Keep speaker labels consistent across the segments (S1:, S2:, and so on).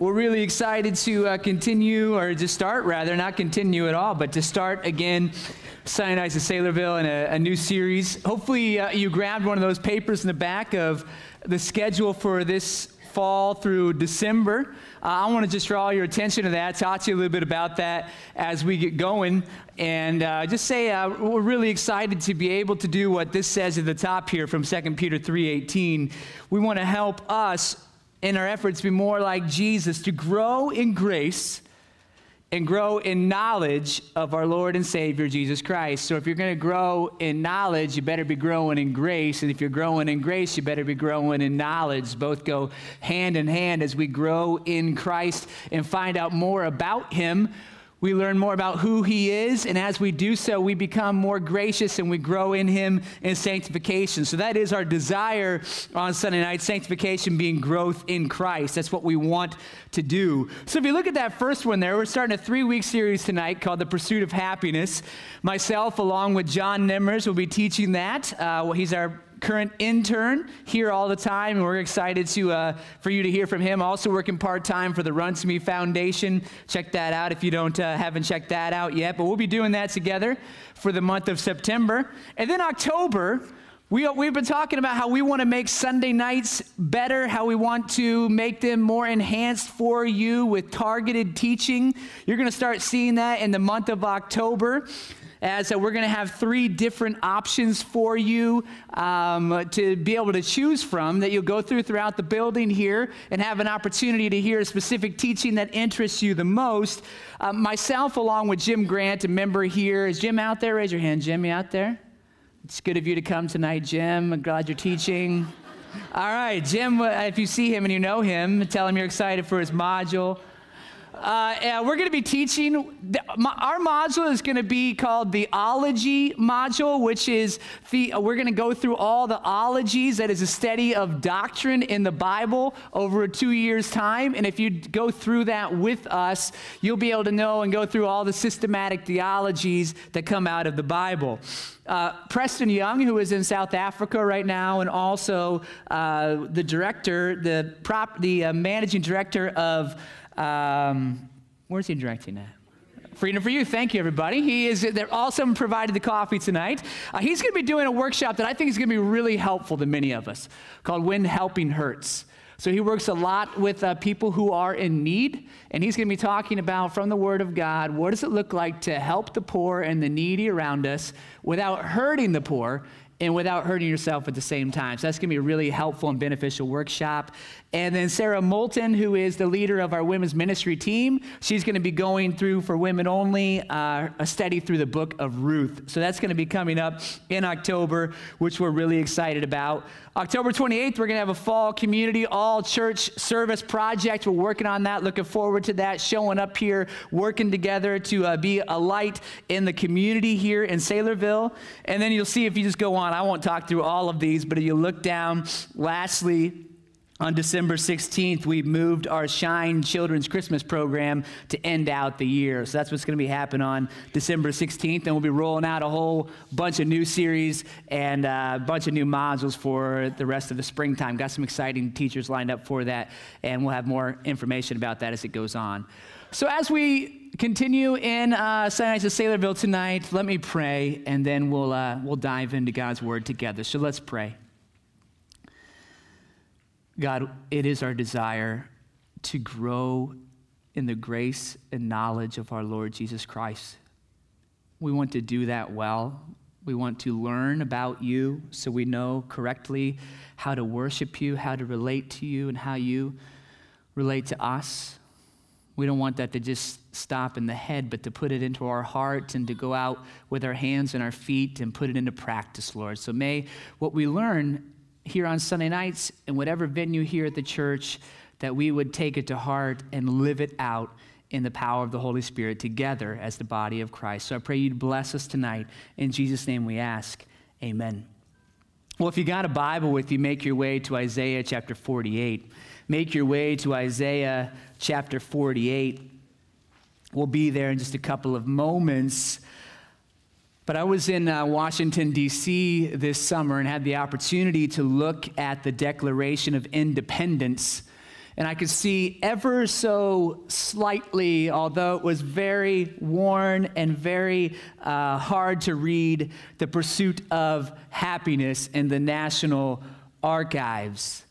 S1: We're really excited to uh, continue, or to start rather, not continue at all, but to start again Sunday Nights at Saylorville in a, a new series. Hopefully, uh, you grabbed one of those papers in the back of the schedule for this fall through December. Uh, I want to just draw your attention to that, talk to you a little bit about that as we get going, and uh, just say uh, we're really excited to be able to do what this says at the top here from 2 Peter 3.18. We want to help us in our efforts to be more like Jesus, to grow in grace and grow in knowledge of our Lord and Savior Jesus Christ. So if you're going to grow in knowledge, you better be growing in grace. And if you're growing in grace, you better be growing in knowledge. Both go hand in hand as we grow in Christ and find out more about Him we learn more about who He is, and as we do so, we become more gracious and we grow in Him in sanctification. So, that is our desire on Sunday night sanctification being growth in Christ. That's what we want to do. So, if you look at that first one there, we're starting a three week series tonight called The Pursuit of Happiness. Myself, along with John Nimmers, will be teaching that. Uh, he's our current intern here all the time, and we're excited to uh, for you to hear from him. Also working part time for the Run to Me Foundation. Check that out if you don't uh, haven't checked that out yet. But we'll be doing that together for the month of September, and then October. We, we've been talking about how we want to make Sunday nights better, how we want to make them more enhanced for you with targeted teaching. You're going to start seeing that in the month of October as uh, we're going to have three different options for you um, to be able to choose from that you'll go through throughout the building here and have an opportunity to hear a specific teaching that interests you the most. Uh, myself, along with Jim Grant, a member here. Is Jim out there? Raise your hand, Jim. You out there? It's good of you to come tonight, Jim. I'm glad you're teaching. All right, Jim, uh, if you see him and you know him, tell him you're excited for his module. Uh, we're going to be teaching, our module is going to be called the ology module, which is, the, we're going to go through all the ologies, that is a study of doctrine in the Bible over a two years' time. And if you go through that with us, you'll be able to know and go through all the systematic theologies that come out of the Bible. Uh, Preston Young, who is in South Africa right now, and also uh, the director, the prop, the uh, managing director of um, where's he directing at? Freedom for You. Thank you, everybody. He is. They're also provided the coffee tonight. Uh, he's going to be doing a workshop that I think is going to be really helpful to many of us, called "When Helping Hurts." So he works a lot with uh, people who are in need, and he's going to be talking about from the Word of God what does it look like to help the poor and the needy around us without hurting the poor and without hurting yourself at the same time. So that's going to be a really helpful and beneficial workshop. And then Sarah Moulton, who is the leader of our women's ministry team, she's going to be going through for women only uh, a study through the book of Ruth. So that's going to be coming up in October, which we're really excited about. October 28th, we're going to have a fall community all church service project. We're working on that, looking forward to that, showing up here, working together to uh, be a light in the community here in Saylorville. And then you'll see if you just go on, I won't talk through all of these, but if you look down, lastly, on December 16th, we moved our Shine Children's Christmas program to end out the year. So that's what's going to be happening on December 16th. And we'll be rolling out a whole bunch of new series and uh, a bunch of new modules for the rest of the springtime. Got some exciting teachers lined up for that. And we'll have more information about that as it goes on. So as we continue in uh, Sunday Nights at Saylorville tonight, let me pray, and then we'll, uh, we'll dive into God's Word together. So let's pray. God, it is our desire to grow in the grace and knowledge of our Lord Jesus Christ. We want to do that well. We want to learn about you so we know correctly how to worship you, how to relate to you, and how you relate to us. We don't want that to just stop in the head, but to put it into our heart and to go out with our hands and our feet and put it into practice, Lord. So may what we learn here on Sunday nights and whatever venue here at the church, that we would take it to heart and live it out in the power of the Holy Spirit together as the body of Christ. So I pray you'd bless us tonight. In Jesus' name we ask. Amen. Well, if you got a Bible with you, make your way to Isaiah chapter 48. Make your way to Isaiah chapter 48. We'll be there in just a couple of moments. But I was in uh, Washington, D.C. this summer and had the opportunity to look at the Declaration of Independence. and I could see ever so slightly, although it was very worn and very uh, hard to read, The Pursuit of Happiness in the National Archives.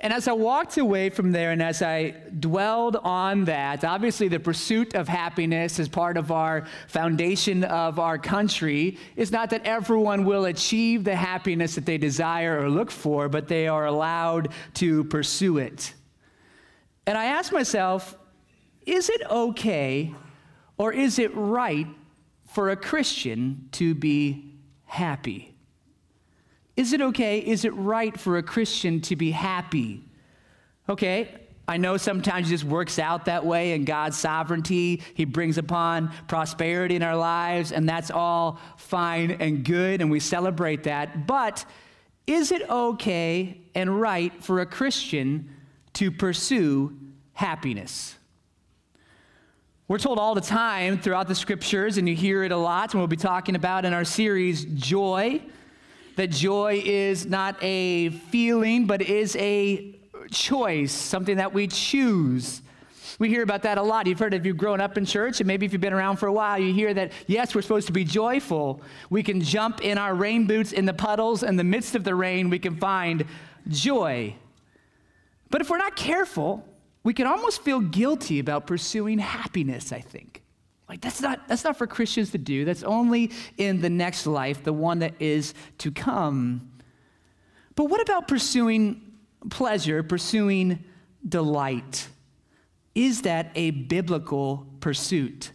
S1: And as I walked away from there and as I dwelled on that, obviously the pursuit of happiness as part of our foundation of our country is not that everyone will achieve the happiness that they desire or look for, but they are allowed to pursue it. And I asked myself, is it okay or is it right for a Christian to be happy? Is it okay? Is it right for a Christian to be happy? Okay, I know sometimes it just works out that way in God's sovereignty. He brings upon prosperity in our lives, and that's all fine and good, and we celebrate that. But is it okay and right for a Christian to pursue happiness? We're told all the time throughout the scriptures, and you hear it a lot, and we'll be talking about in our series, joy that joy is not a feeling, but is a choice, something that we choose. We hear about that a lot. You've heard if you've grown up in church, and maybe if you've been around for a while, you hear that, yes, we're supposed to be joyful. We can jump in our rain boots in the puddles. In the midst of the rain, we can find joy. But if we're not careful, we can almost feel guilty about pursuing happiness, I think. Like that's not that's not for Christians to do. That's only in the next life, the one that is to come. But what about pursuing pleasure, pursuing delight? Is that a biblical pursuit?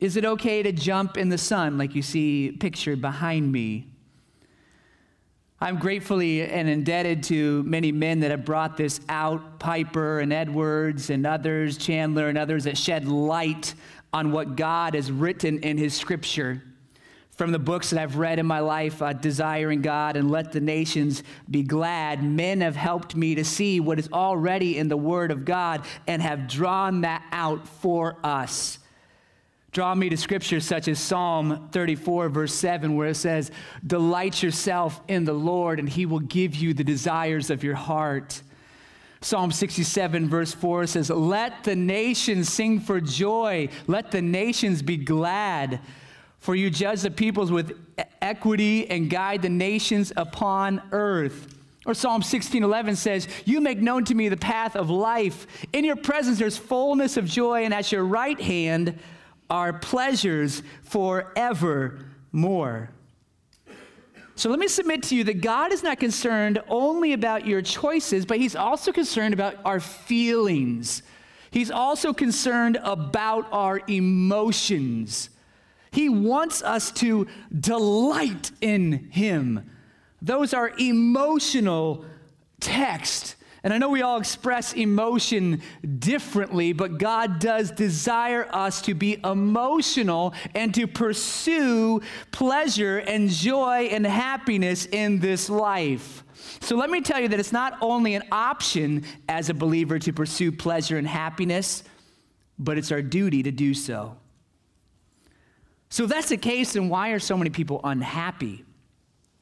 S1: Is it okay to jump in the sun like you see pictured behind me? I'm gratefully and indebted to many men that have brought this out Piper and Edwards and others, Chandler and others that shed light on what God has written in His scripture. From the books that I've read in my life, uh, Desiring God and Let the Nations Be Glad, men have helped me to see what is already in the Word of God and have drawn that out for us. Draw me to scriptures such as Psalm 34, verse 7, where it says, Delight yourself in the Lord, and he will give you the desires of your heart. Psalm 67, verse 4 says, Let the nations sing for joy, let the nations be glad. For you judge the peoples with equity and guide the nations upon earth. Or Psalm 16:11 says, "You make known to me the path of life. In your presence there's fullness of joy, and at your right hand our pleasures forevermore. So let me submit to you that God is not concerned only about your choices, but He's also concerned about our feelings. He's also concerned about our emotions. He wants us to delight in Him. Those are emotional texts and I know we all express emotion differently, but God does desire us to be emotional and to pursue pleasure and joy and happiness in this life. So let me tell you that it's not only an option as a believer to pursue pleasure and happiness, but it's our duty to do so. So if that's the case, then why are so many people unhappy?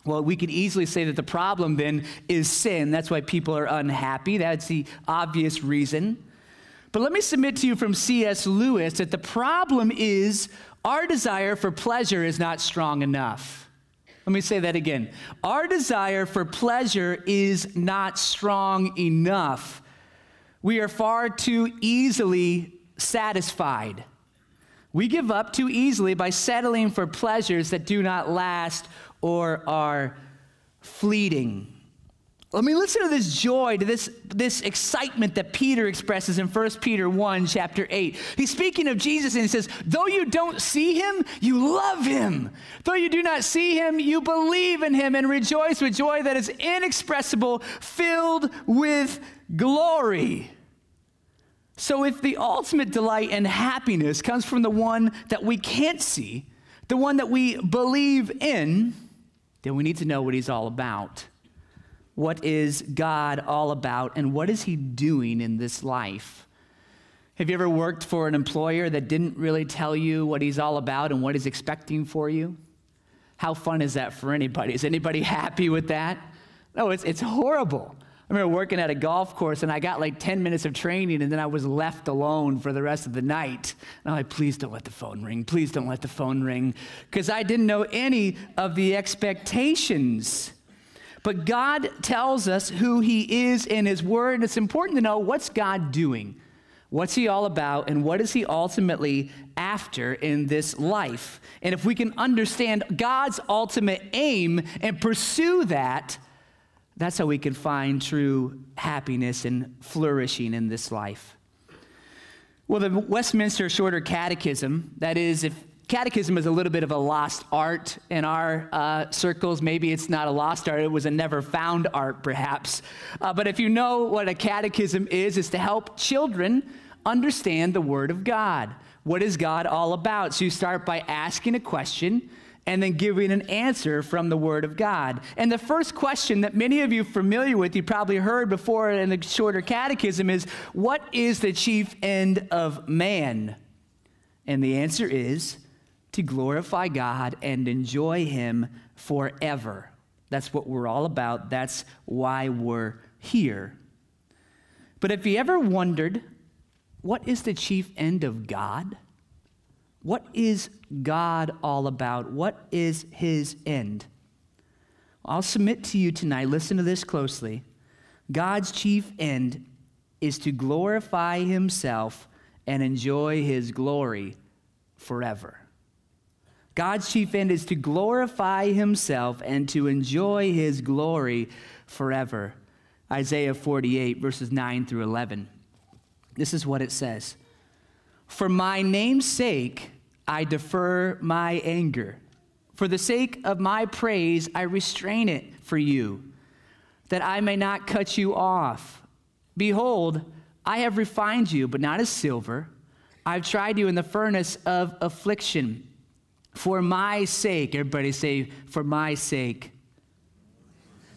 S1: Well, we could easily say that the problem then is sin. That's why people are unhappy. That's the obvious reason. But let me submit to you from C.S. Lewis that the problem is our desire for pleasure is not strong enough. Let me say that again. Our desire for pleasure is not strong enough. We are far too easily satisfied. We give up too easily by settling for pleasures that do not last or are fleeting. Let me listen to this joy, to this, this excitement that Peter expresses in 1 Peter 1, chapter 8. He's speaking of Jesus and he says, Though you don't see him, you love him. Though you do not see him, you believe in him and rejoice with joy that is inexpressible, filled with glory. So, if the ultimate delight and happiness comes from the one that we can't see, the one that we believe in, then we need to know what he's all about. What is God all about, and what is he doing in this life? Have you ever worked for an employer that didn't really tell you what he's all about and what he's expecting for you? How fun is that for anybody? Is anybody happy with that? No, it's, it's horrible. I remember working at a golf course and I got like 10 minutes of training and then I was left alone for the rest of the night. And I'm like, please don't let the phone ring. Please don't let the phone ring. Because I didn't know any of the expectations. But God tells us who He is in His Word. And it's important to know what's God doing? What's He all about? And what is He ultimately after in this life? And if we can understand God's ultimate aim and pursue that, that's how we can find true happiness and flourishing in this life. Well, the Westminster Shorter Catechism, that is, if catechism is a little bit of a lost art in our uh, circles. Maybe it's not a lost art, it was a never found art, perhaps. Uh, but if you know what a catechism is, is to help children understand the Word of God. What is God all about? So you start by asking a question and then giving an answer from the Word of God. And the first question that many of you familiar with, you probably heard before in the shorter catechism, is What is the chief end of man? And the answer is to glorify God and enjoy Him forever. That's what we're all about. That's why we're here. But if you ever wondered, what is the chief end of God? What is God all about? What is his end? I'll submit to you tonight, listen to this closely. God's chief end is to glorify himself and enjoy his glory forever. God's chief end is to glorify himself and to enjoy his glory forever. Isaiah 48, verses 9 through 11. This is what it says. For my name's sake, I defer my anger. For the sake of my praise, I restrain it for you, that I may not cut you off. Behold, I have refined you, but not as silver. I've tried you in the furnace of affliction. For my sake, everybody say, for my sake.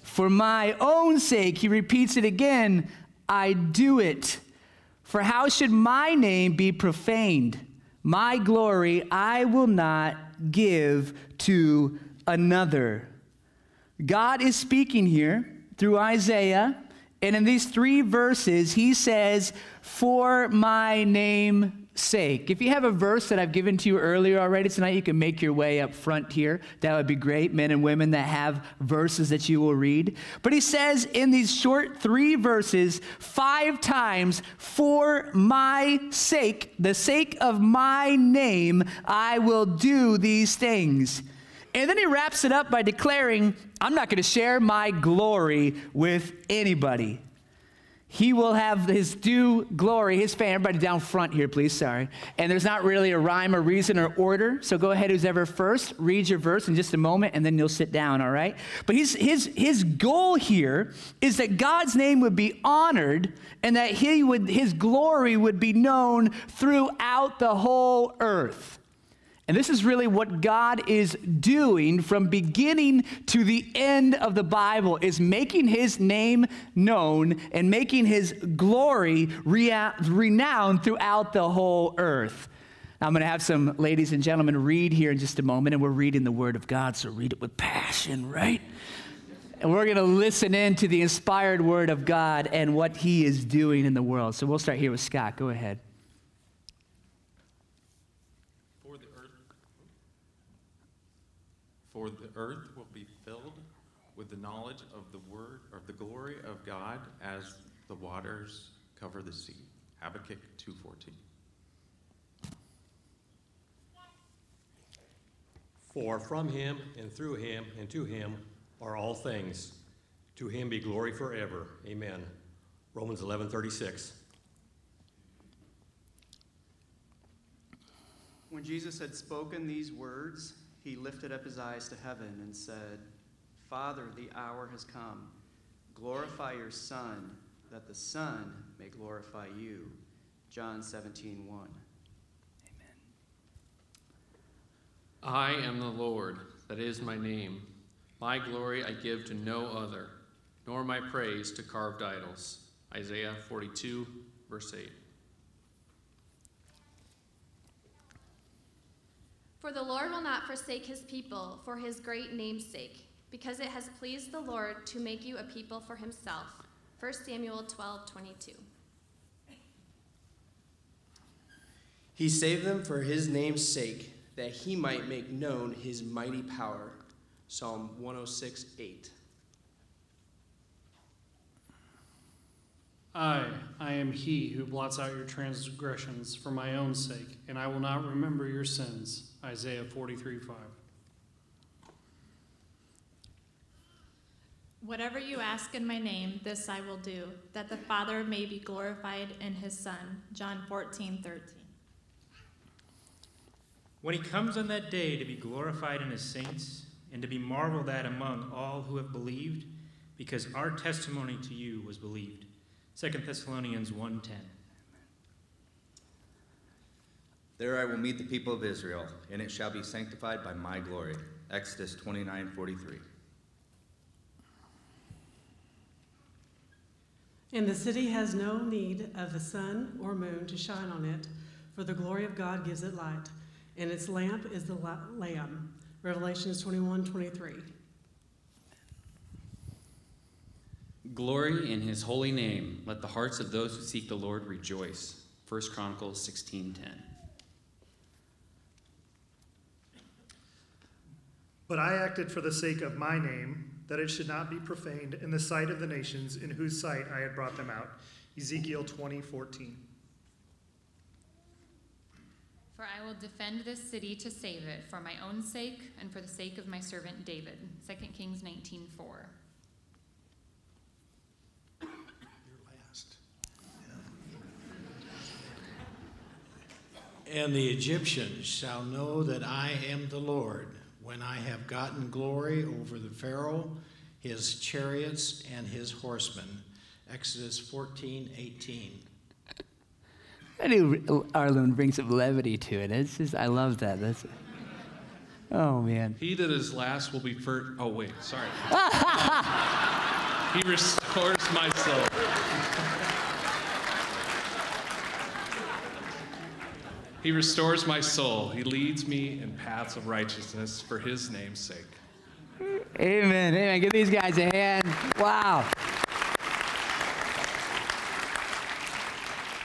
S1: For my own sake, he repeats it again, I do it. For how should my name be profaned? My glory I will not give to another. God is speaking here through Isaiah, and in these three verses, he says, For my name sake. If you have a verse that I've given to you earlier already tonight, you can make your way up front here. That would be great, men and women that have verses that you will read. But he says in these short three verses, five times, for my sake, the sake of my name, I will do these things. And then he wraps it up by declaring, I'm not going to share my glory with anybody. He will have his due glory, his fame. Everybody down front here, please. Sorry. And there's not really a rhyme or reason or order. So go ahead, who's ever first. Read your verse in just a moment, and then you'll sit down, all right? But his, his, his goal here is that God's name would be honored and that he would, his glory would be known throughout the whole earth. And this is really what God is doing from beginning to the end of the Bible is making his name known and making his glory rea- renowned throughout the whole earth. Now, I'm going to have some ladies and gentlemen read here in just a moment, and we're reading the Word of God, so read it with passion, right? And we're going to listen in to the inspired Word of God and what He is doing in the world. So we'll start here with Scott. Go ahead.
S2: For the earth will be filled with the knowledge of the word of the glory of God as the waters cover the sea. Habakkuk 2:14.
S3: For from him and through him and to him are all things. To him be glory forever. Amen. Romans 11:36.
S4: When Jesus had spoken these words, he lifted up his eyes to heaven and said, Father, the hour has come. Glorify your Son, that the Son may glorify you. John 17, 1. Amen.
S5: I am the Lord, that is my name. My glory I give to no other, nor my praise to carved idols. Isaiah 42, verse 8.
S6: For the Lord will not forsake his people for his great name's sake, because it has pleased the Lord to make you a people for himself. 1 Samuel 12 22.
S7: He saved them for his name's sake, that he might make known his mighty power. Psalm 106 8.
S8: I, I am he who blots out your transgressions for my own sake, and I will not remember your sins. Isaiah 43 5.
S9: Whatever you ask in my name, this I will do, that the Father may be glorified in his Son. John 14 13.
S10: When he comes on that day to be glorified in his saints and to be marveled at among all who have believed, because our testimony to you was believed. 2 Thessalonians 1:10.
S11: There I will meet the people of Israel, and it shall be sanctified by my glory. Exodus 29:43.
S12: And the city has no need of the sun or moon to shine on it, for the glory of God gives it light, and its lamp is the la- Lamb. Revelations 21 23.
S13: Glory in his holy name. Let the hearts of those who seek the Lord rejoice. 1 Chronicles 16:10.
S14: But I acted for the sake of my name, that it should not be profaned in the sight of the nations in whose sight I had brought them out. Ezekiel 20, 14.
S15: For I will defend this city to save it for my own sake and for the sake of my servant David. 2 Kings 19:4.
S16: And the Egyptians shall know that I am the Lord when I have gotten glory over the Pharaoh, his chariots, and his horsemen. Exodus 14 18.
S1: I knew Arlen brings some levity to it. It's just, I love that. That's, oh man.
S5: He that is last will be first. Oh, wait, sorry. he restores my soul. He restores my soul. He leads me in paths of righteousness for his name's sake.
S1: Amen. Amen. Give these guys a hand. Wow.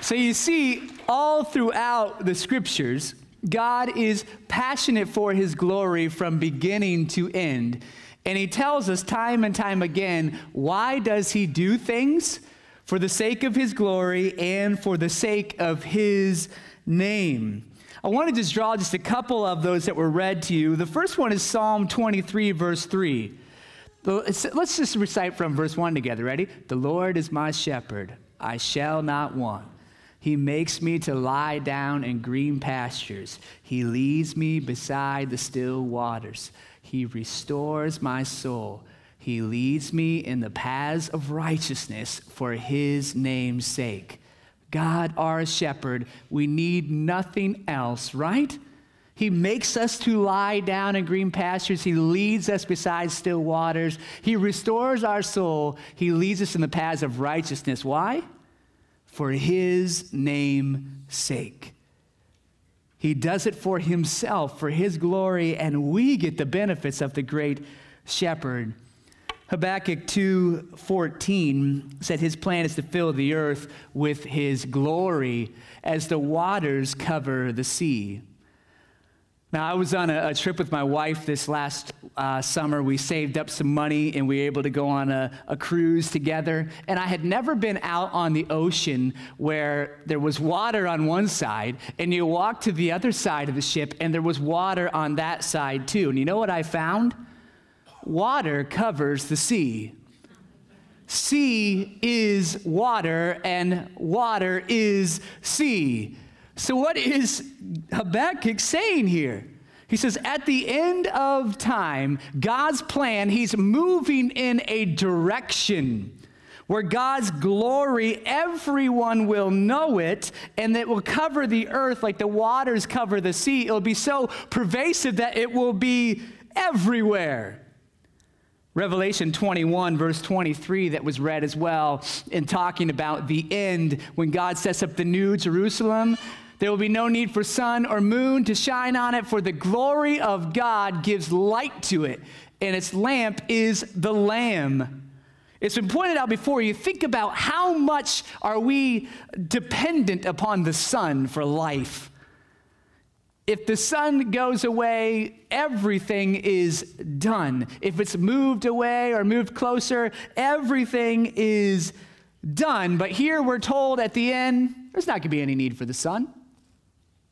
S1: So you see, all throughout the scriptures, God is passionate for his glory from beginning to end. And he tells us time and time again why does he do things? For the sake of his glory and for the sake of his name. I want to just draw just a couple of those that were read to you. The first one is Psalm 23, verse 3. Let's just recite from verse 1 together. Ready? The Lord is my shepherd, I shall not want. He makes me to lie down in green pastures. He leads me beside the still waters. He restores my soul. He leads me in the paths of righteousness for his name's sake. God, our shepherd, we need nothing else, right? He makes us to lie down in green pastures. He leads us beside still waters. He restores our soul. He leads us in the paths of righteousness. Why? For his name's sake. He does it for himself, for his glory, and we get the benefits of the great shepherd. Habakkuk 2:14 said his plan is to fill the earth with his glory as the waters cover the sea. Now, I was on a, a trip with my wife this last uh, summer. We saved up some money and we were able to go on a, a cruise together. And I had never been out on the ocean where there was water on one side and you walk to the other side of the ship and there was water on that side too. And you know what I found? Water covers the sea. Sea is water, and water is sea. So, what is Habakkuk saying here? He says, at the end of time, God's plan, He's moving in a direction where God's glory, everyone will know it, and it will cover the earth like the waters cover the sea. It'll be so pervasive that it will be everywhere. Revelation 21, verse 23, that was read as well, in talking about the end when God sets up the new Jerusalem. There will be no need for sun or moon to shine on it, for the glory of God gives light to it, and its lamp is the Lamb. It's been pointed out before. You think about how much are we dependent upon the sun for life. If the sun goes away, everything is done. If it's moved away or moved closer, everything is done. But here we're told at the end, there's not going to be any need for the sun.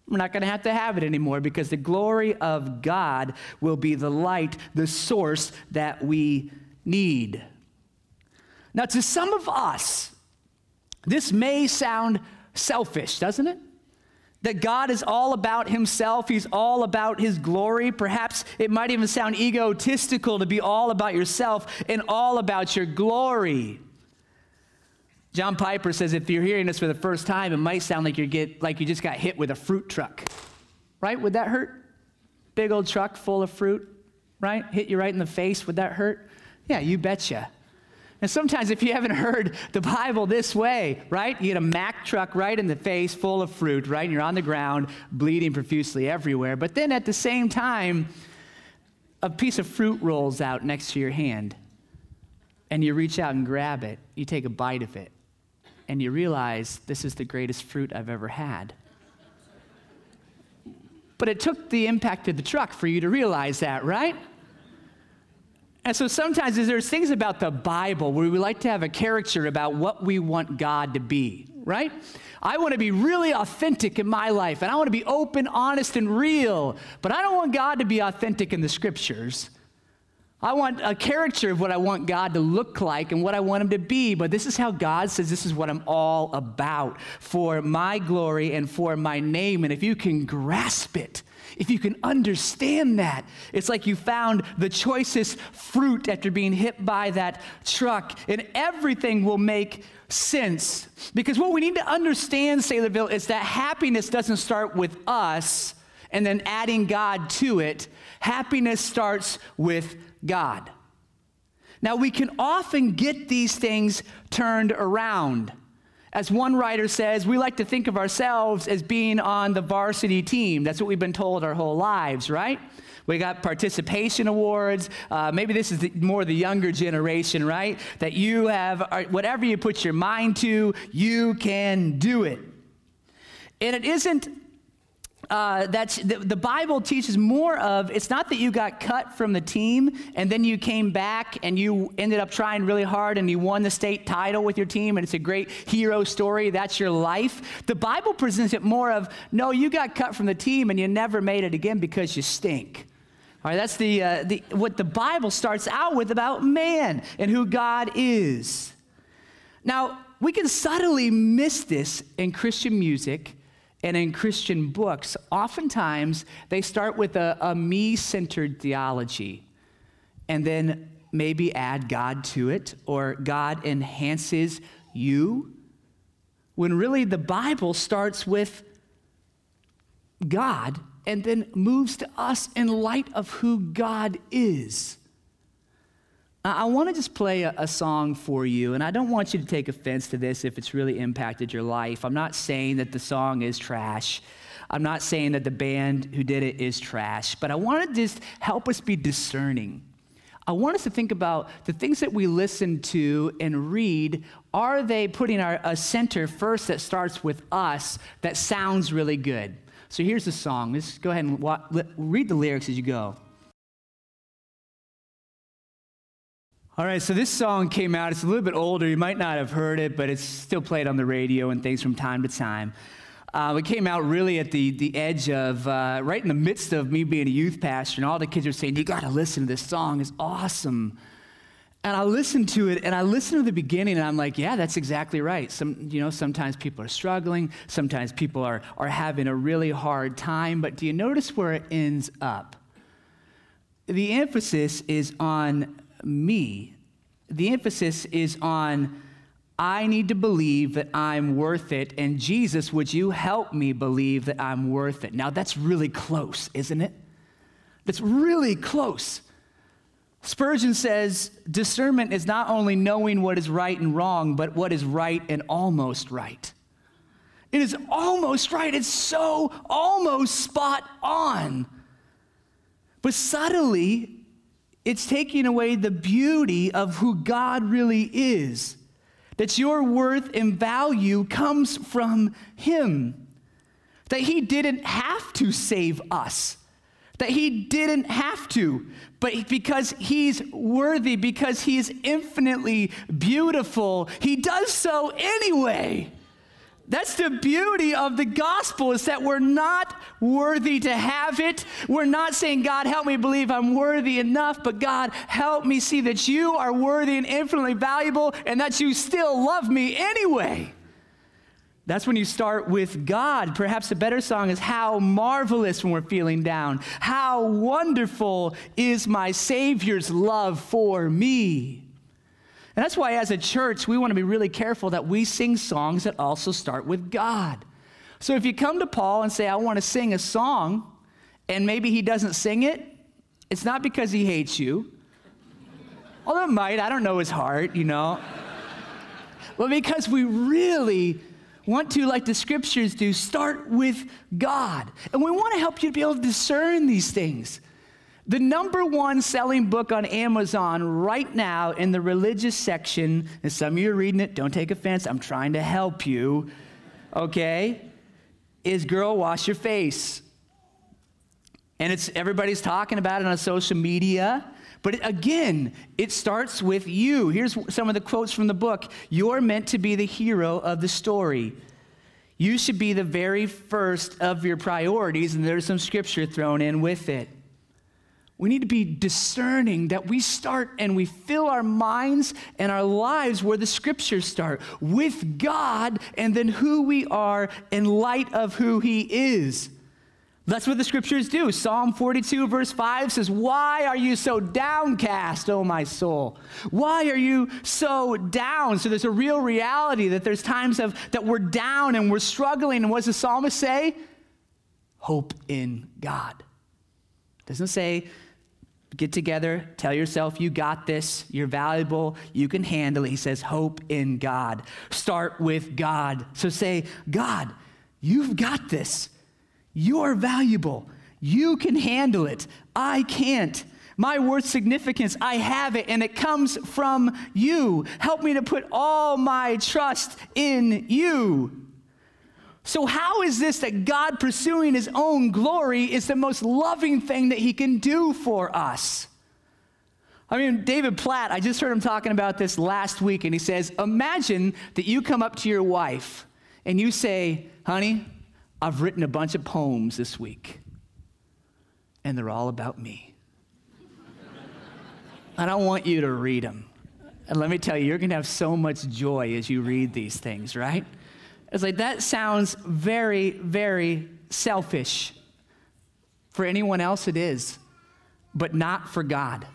S1: We're not going to have to have it anymore because the glory of God will be the light, the source that we need. Now, to some of us, this may sound selfish, doesn't it? That God is all about himself, he's all about his glory. Perhaps it might even sound egotistical to be all about yourself and all about your glory. John Piper says if you're hearing this for the first time, it might sound like you get like you just got hit with a fruit truck. Right? Would that hurt? Big old truck full of fruit, right? Hit you right in the face. Would that hurt? Yeah, you betcha. And sometimes, if you haven't heard the Bible this way, right? You get a Mack truck right in the face full of fruit, right? And you're on the ground bleeding profusely everywhere. But then at the same time, a piece of fruit rolls out next to your hand. And you reach out and grab it. You take a bite of it. And you realize this is the greatest fruit I've ever had. But it took the impact of the truck for you to realize that, right? And so sometimes there's things about the Bible where we like to have a caricature about what we want God to be, right? I want to be really authentic in my life, and I want to be open, honest, and real. But I don't want God to be authentic in the scriptures. I want a caricature of what I want God to look like and what I want him to be. But this is how God says this is what I'm all about for my glory and for my name. And if you can grasp it, if you can understand that, it's like you found the choicest fruit after being hit by that truck, and everything will make sense. Because what we need to understand, Saylorville, is that happiness doesn't start with us and then adding God to it. Happiness starts with God. Now, we can often get these things turned around. As one writer says, we like to think of ourselves as being on the varsity team. That's what we've been told our whole lives, right? We got participation awards. Uh, maybe this is the, more the younger generation, right? That you have, uh, whatever you put your mind to, you can do it. And it isn't uh, that's the, the, Bible teaches more of it's not that you got cut from the team and then you came back and you ended up trying really hard and you won the state title with your team and it's a great hero story. That's your life. The Bible presents it more of no, you got cut from the team and you never made it again because you stink. All right, that's the, uh, the what the Bible starts out with about man and who God is. Now, we can subtly miss this in Christian music and in Christian books, oftentimes they start with a, a me centered theology and then maybe add God to it or God enhances you. When really the Bible starts with God and then moves to us in light of who God is. I want to just play a, a, song for you, and I don't want you to take offense to this if it's really impacted your life. I'm not saying that the song is trash. I'm not saying that the band who did it is trash, but I want to just help us be discerning. I want us to think about the things that we listen to and read. Are they putting our, a center first that starts with us that sounds really good? So here's the song. Let's go ahead and wa- read the lyrics as you go. All right, so this song came out. It's a little bit older. You might not have heard it, but it's still played on the radio and things from time to time. Uh, it came out really at the, the edge of, uh, right in the midst of me being a youth pastor, and all the kids were saying, You got to listen to this song. It's awesome. And I listened to it, and I listened to the beginning, and I'm like, yeah, that's exactly right. Some, you know, sometimes people are struggling, sometimes people are, are having a really hard time, but do you notice where it ends up? The emphasis is on me. The emphasis is on I need to believe that I'm worth it, and Jesus, would you help me believe that I'm worth it? Now, that's really close, isn't it? That's really close. Spurgeon says discernment is not only knowing what is right and wrong, but what is right and almost right. It is almost right. It's so almost spot on. But subtly, it's taking away the beauty of who God really is. That your worth and value comes from Him. That He didn't have to save us. That He didn't have to. But because He's worthy, because He's infinitely beautiful, He does so anyway. That's the beauty of the gospel is that we're not worthy to have it. We're not saying, God, help me believe I'm worthy enough, but God, help me see that you are worthy and infinitely valuable and that you still love me anyway. That's when you start with God. Perhaps a better song is How Marvelous when we're feeling down. How wonderful is my Savior's love for me. And that's why, as a church, we want to be really careful that we sing songs that also start with God. So if you come to Paul and say, I want to sing a song, and maybe he doesn't sing it, it's not because he hates you. Although it might, I don't know his heart, you know. but because we really want to, like the scriptures do, start with God. And we want to help you to be able to discern these things. The number one selling book on Amazon right now in the religious section, and some of you are reading it, don't take offense, I'm trying to help you, okay, is Girl Wash Your Face. And it's everybody's talking about it on social media. But again, it starts with you. Here's some of the quotes from the book You're meant to be the hero of the story. You should be the very first of your priorities, and there's some scripture thrown in with it. We need to be discerning that we start and we fill our minds and our lives where the scriptures start with God and then who we are in light of who He is. That's what the scriptures do. Psalm 42, verse 5 says, Why are you so downcast, O my soul? Why are you so down? So there's a real reality that there's times of that we're down and we're struggling. And what does the psalmist say? Hope in God. Doesn't say get together, tell yourself you got this, you're valuable, you can handle it. He says, hope in God. Start with God. So say, God, you've got this. You're valuable. You can handle it. I can't. My worth significance, I have it, and it comes from you. Help me to put all my trust in you. So, how is this that God pursuing his own glory is the most loving thing that he can do for us? I mean, David Platt, I just heard him talking about this last week, and he says, Imagine that you come up to your wife and you say, Honey, I've written a bunch of poems this week, and they're all about me. I don't want you to read them. And let me tell you, you're going to have so much joy as you read these things, right? It's like that sounds very, very selfish. For anyone else, it is, but not for God.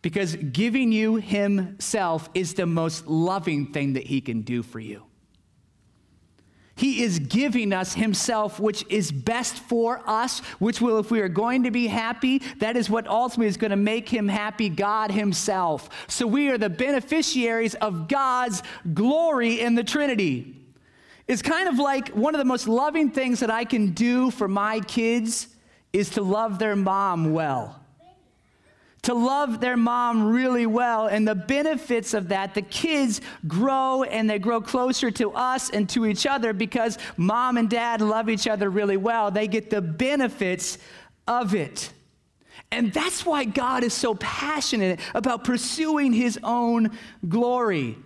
S1: Because giving you Himself is the most loving thing that He can do for you. He is giving us Himself, which is best for us, which will, if we are going to be happy, that is what ultimately is going to make Him happy, God Himself. So we are the beneficiaries of God's glory in the Trinity. It's kind of like one of the most loving things that I can do for my kids is to love their mom well. To love their mom really well. And the benefits of that, the kids grow and they grow closer to us and to each other because mom and dad love each other really well. They get the benefits of it. And that's why God is so passionate about pursuing his own glory.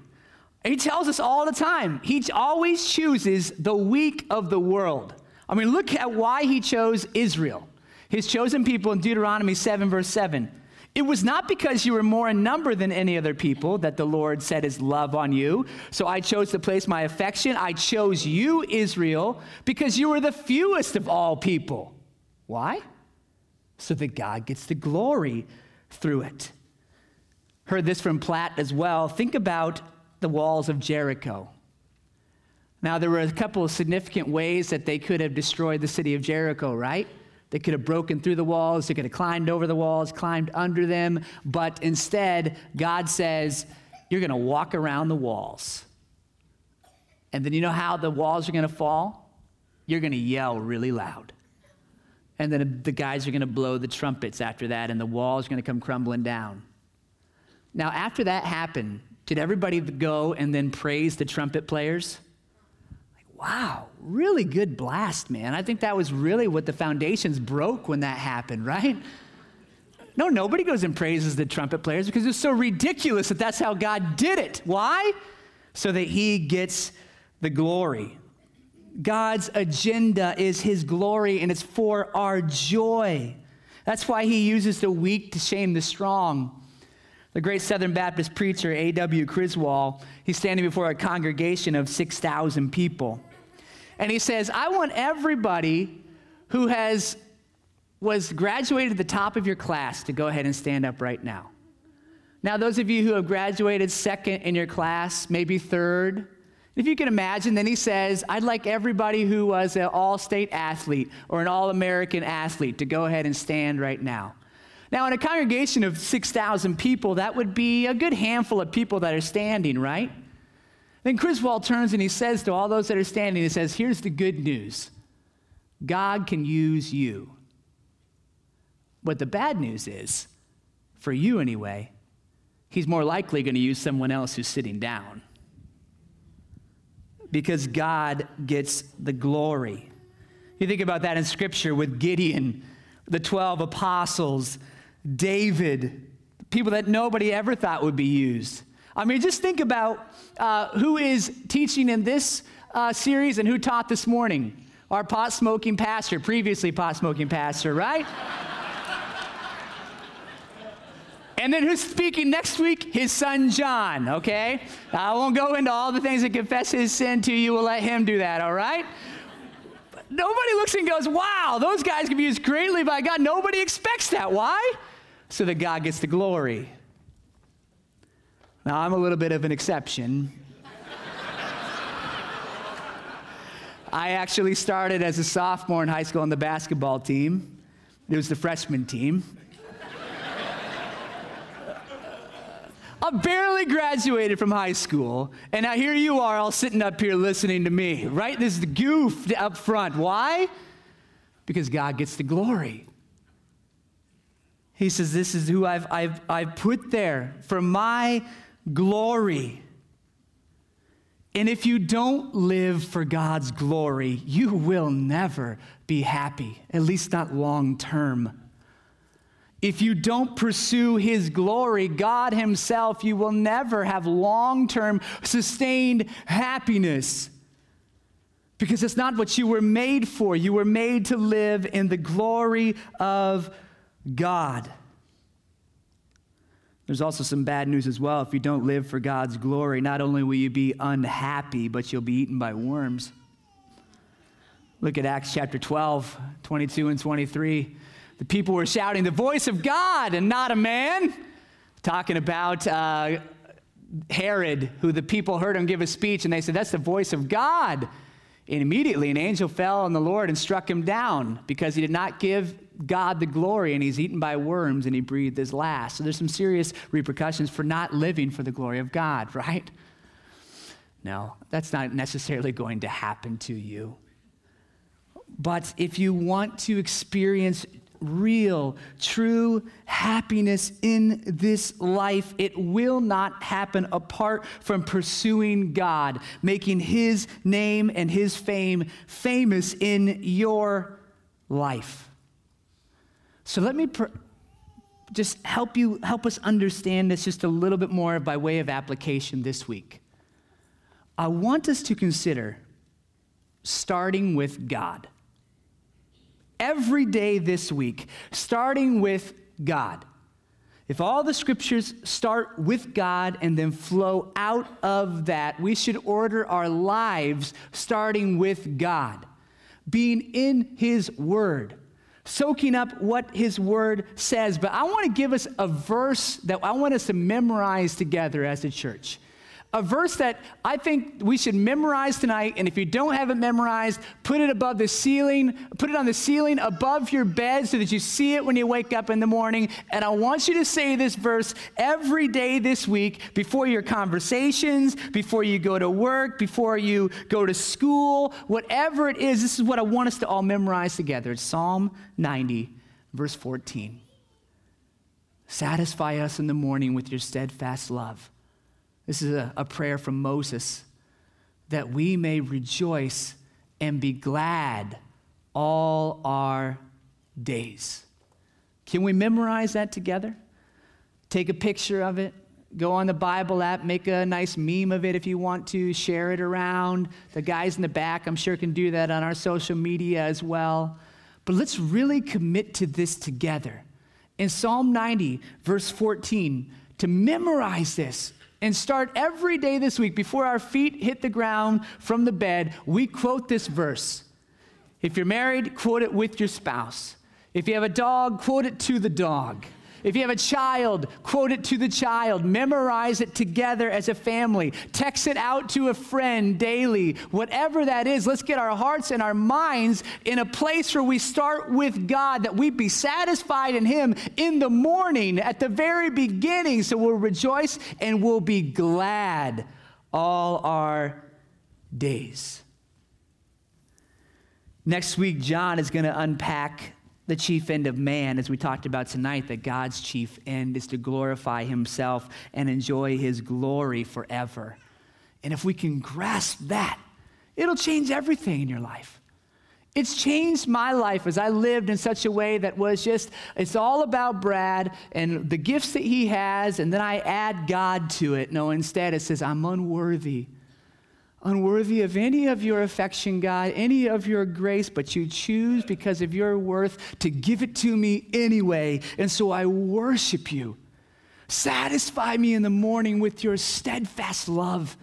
S1: He tells us all the time, he always chooses the weak of the world. I mean, look at why he chose Israel, his chosen people in Deuteronomy 7, verse 7. It was not because you were more in number than any other people that the Lord set his love on you. So I chose to place my affection. I chose you, Israel, because you were the fewest of all people. Why? So that God gets the glory through it. Heard this from Platt as well. Think about the walls of Jericho. Now, there were a couple of significant ways that they could have destroyed the city of Jericho, right? They could have broken through the walls, they could have climbed over the walls, climbed under them, but instead, God says, You're going to walk around the walls. And then you know how the walls are going to fall? You're going to yell really loud. And then the guys are going to blow the trumpets after that, and the walls are going to come crumbling down. Now, after that happened, did everybody go and then praise the trumpet players? Like, wow, really good blast, man. I think that was really what the foundations broke when that happened, right? No, nobody goes and praises the trumpet players because it's so ridiculous that that's how God did it. Why? So that he gets the glory. God's agenda is his glory and it's for our joy. That's why he uses the weak to shame the strong. The great Southern Baptist preacher A.W. Criswell, he's standing before a congregation of 6,000 people. And he says, I want everybody who has was graduated at the top of your class to go ahead and stand up right now. Now, those of you who have graduated second in your class, maybe third, if you can imagine, then he says, I'd like everybody who was an all state athlete or an all American athlete to go ahead and stand right now. Now, in a congregation of 6,000 people, that would be a good handful of people that are standing, right? Then Criswell turns and he says to all those that are standing, he says, Here's the good news God can use you. But the bad news is, for you anyway, he's more likely going to use someone else who's sitting down. Because God gets the glory. You think about that in Scripture with Gideon, the 12 apostles, David, people that nobody ever thought would be used. I mean, just think about uh, who is teaching in this uh, series and who taught this morning. Our pot smoking pastor, previously pot smoking pastor, right? And then who's speaking next week? His son John, okay? I won't go into all the things that confess his sin to you. We'll let him do that, all right? But nobody looks and goes, wow, those guys can be used greatly by God. Nobody expects that. Why? So that God gets the glory. Now, I'm a little bit of an exception. I actually started as a sophomore in high school on the basketball team. It was the freshman team. I barely graduated from high school, and now here you are all sitting up here listening to me, right? This is the goof up front. Why? Because God gets the glory. He says, This is who I've, I've, I've put there for my glory. And if you don't live for God's glory, you will never be happy, at least not long term. If you don't pursue His glory, God Himself, you will never have long term, sustained happiness. Because it's not what you were made for. You were made to live in the glory of God. There's also some bad news as well. If you don't live for God's glory, not only will you be unhappy, but you'll be eaten by worms. Look at Acts chapter 12, 22 and 23. The people were shouting, The voice of God and not a man. Talking about uh, Herod, who the people heard him give a speech, and they said, That's the voice of God. And immediately an angel fell on the Lord and struck him down because he did not give God the glory, and he's eaten by worms and he breathed his last. So there's some serious repercussions for not living for the glory of God, right? No, that's not necessarily going to happen to you. But if you want to experience real, true happiness in this life. It will not happen apart from pursuing God, making His name and His fame famous in your life. So let me pr- just help you, help us understand this just a little bit more by way of application this week. I want us to consider starting with God every day this week, starting with God. If all the scriptures start with God and then flow out of that, we should order our lives starting with God, being in His Word, soaking up what His Word says. But I want to give us a verse that I want us to memorize together as a church. A verse that I think we should memorize tonight. And if you don't have it memorized, put it above the ceiling, put it on the ceiling above your bed so that you see it when you wake up in the morning. And I want you to say this verse every day this week before your conversations, before you go to work, before you go to school, whatever it is. This is what I want us to all memorize together. It's Psalm 90, verse 14. Satisfy us in the morning with your steadfast love this is a, a prayer from Moses that we may rejoice and be glad all our days. Can we memorize that together? Take a picture of it. Go on the Bible app, make a nice meme of it if you want to, share it around. The guys in the back, I'm sure, can do that on our social media as well. But let's really commit to this together. In Psalm 90, verse 14, to memorize this and start every day this week before our feet hit the ground from the bed, we quote this verse. If you're married, quote it with your spouse. If you have a dog, quote it to the dog. If you have a child, quote it to the child. Memorize it together as a family. Text it out to a friend daily. Whatever that is, let's get our hearts and our minds in a place where we start with God, that we be satisfied in Him in the morning, at the very beginning, so we'll rejoice and we'll be glad all our days. Next week, John is going to unpack the chief end of man, as we talked about tonight, that God's chief end is to glorify himself and enjoy his glory forever. And if we can grasp that, it'll change everything in your life. It's changed my life as I lived in such a way that was just, it's all about Brad and the gifts that he has, and then I add God to it. No, instead it says, I'm unworthy unworthy of any of your affection, God, any of your grace, but you choose because of your worth to give it to me anyway. And so I worship you. Satisfy me in the morning with your steadfast love,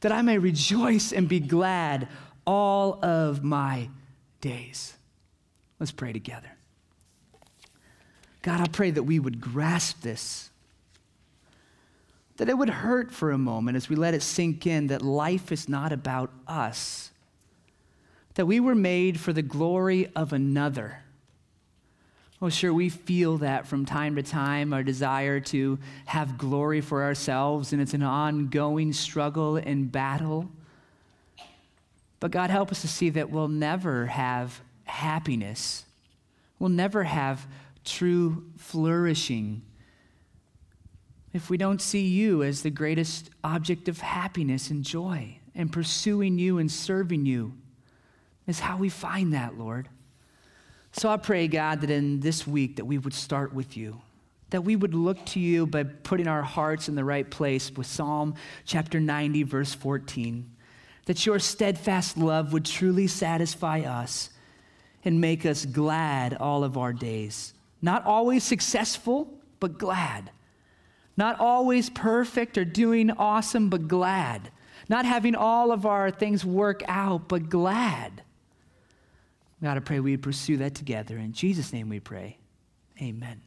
S1: that I may rejoice and be glad all of my days. Let's pray together. God, I pray that we would grasp this that it would hurt for a moment as we let it sink in that life is not about us, that we were made for the glory of another. Oh, sure, we feel that from time to time, our desire to have glory for ourselves, and it's an ongoing struggle and battle. But God, help us to see that we'll never have happiness. We'll never have true flourishing if we don't see you as the greatest object of happiness and joy, and pursuing you and serving you is how we find that, Lord. So I pray, God, that in this week that we would start with you, that we would look to you by putting our hearts in the right place with Psalm chapter 90, verse 14, that your steadfast love would truly satisfy us and make us glad all of our days. Not always successful, but glad not always perfect or doing awesome, but glad. Not having all of our things work out, but glad. God, I pray we'd pursue that together. In Jesus' name we pray. Amen.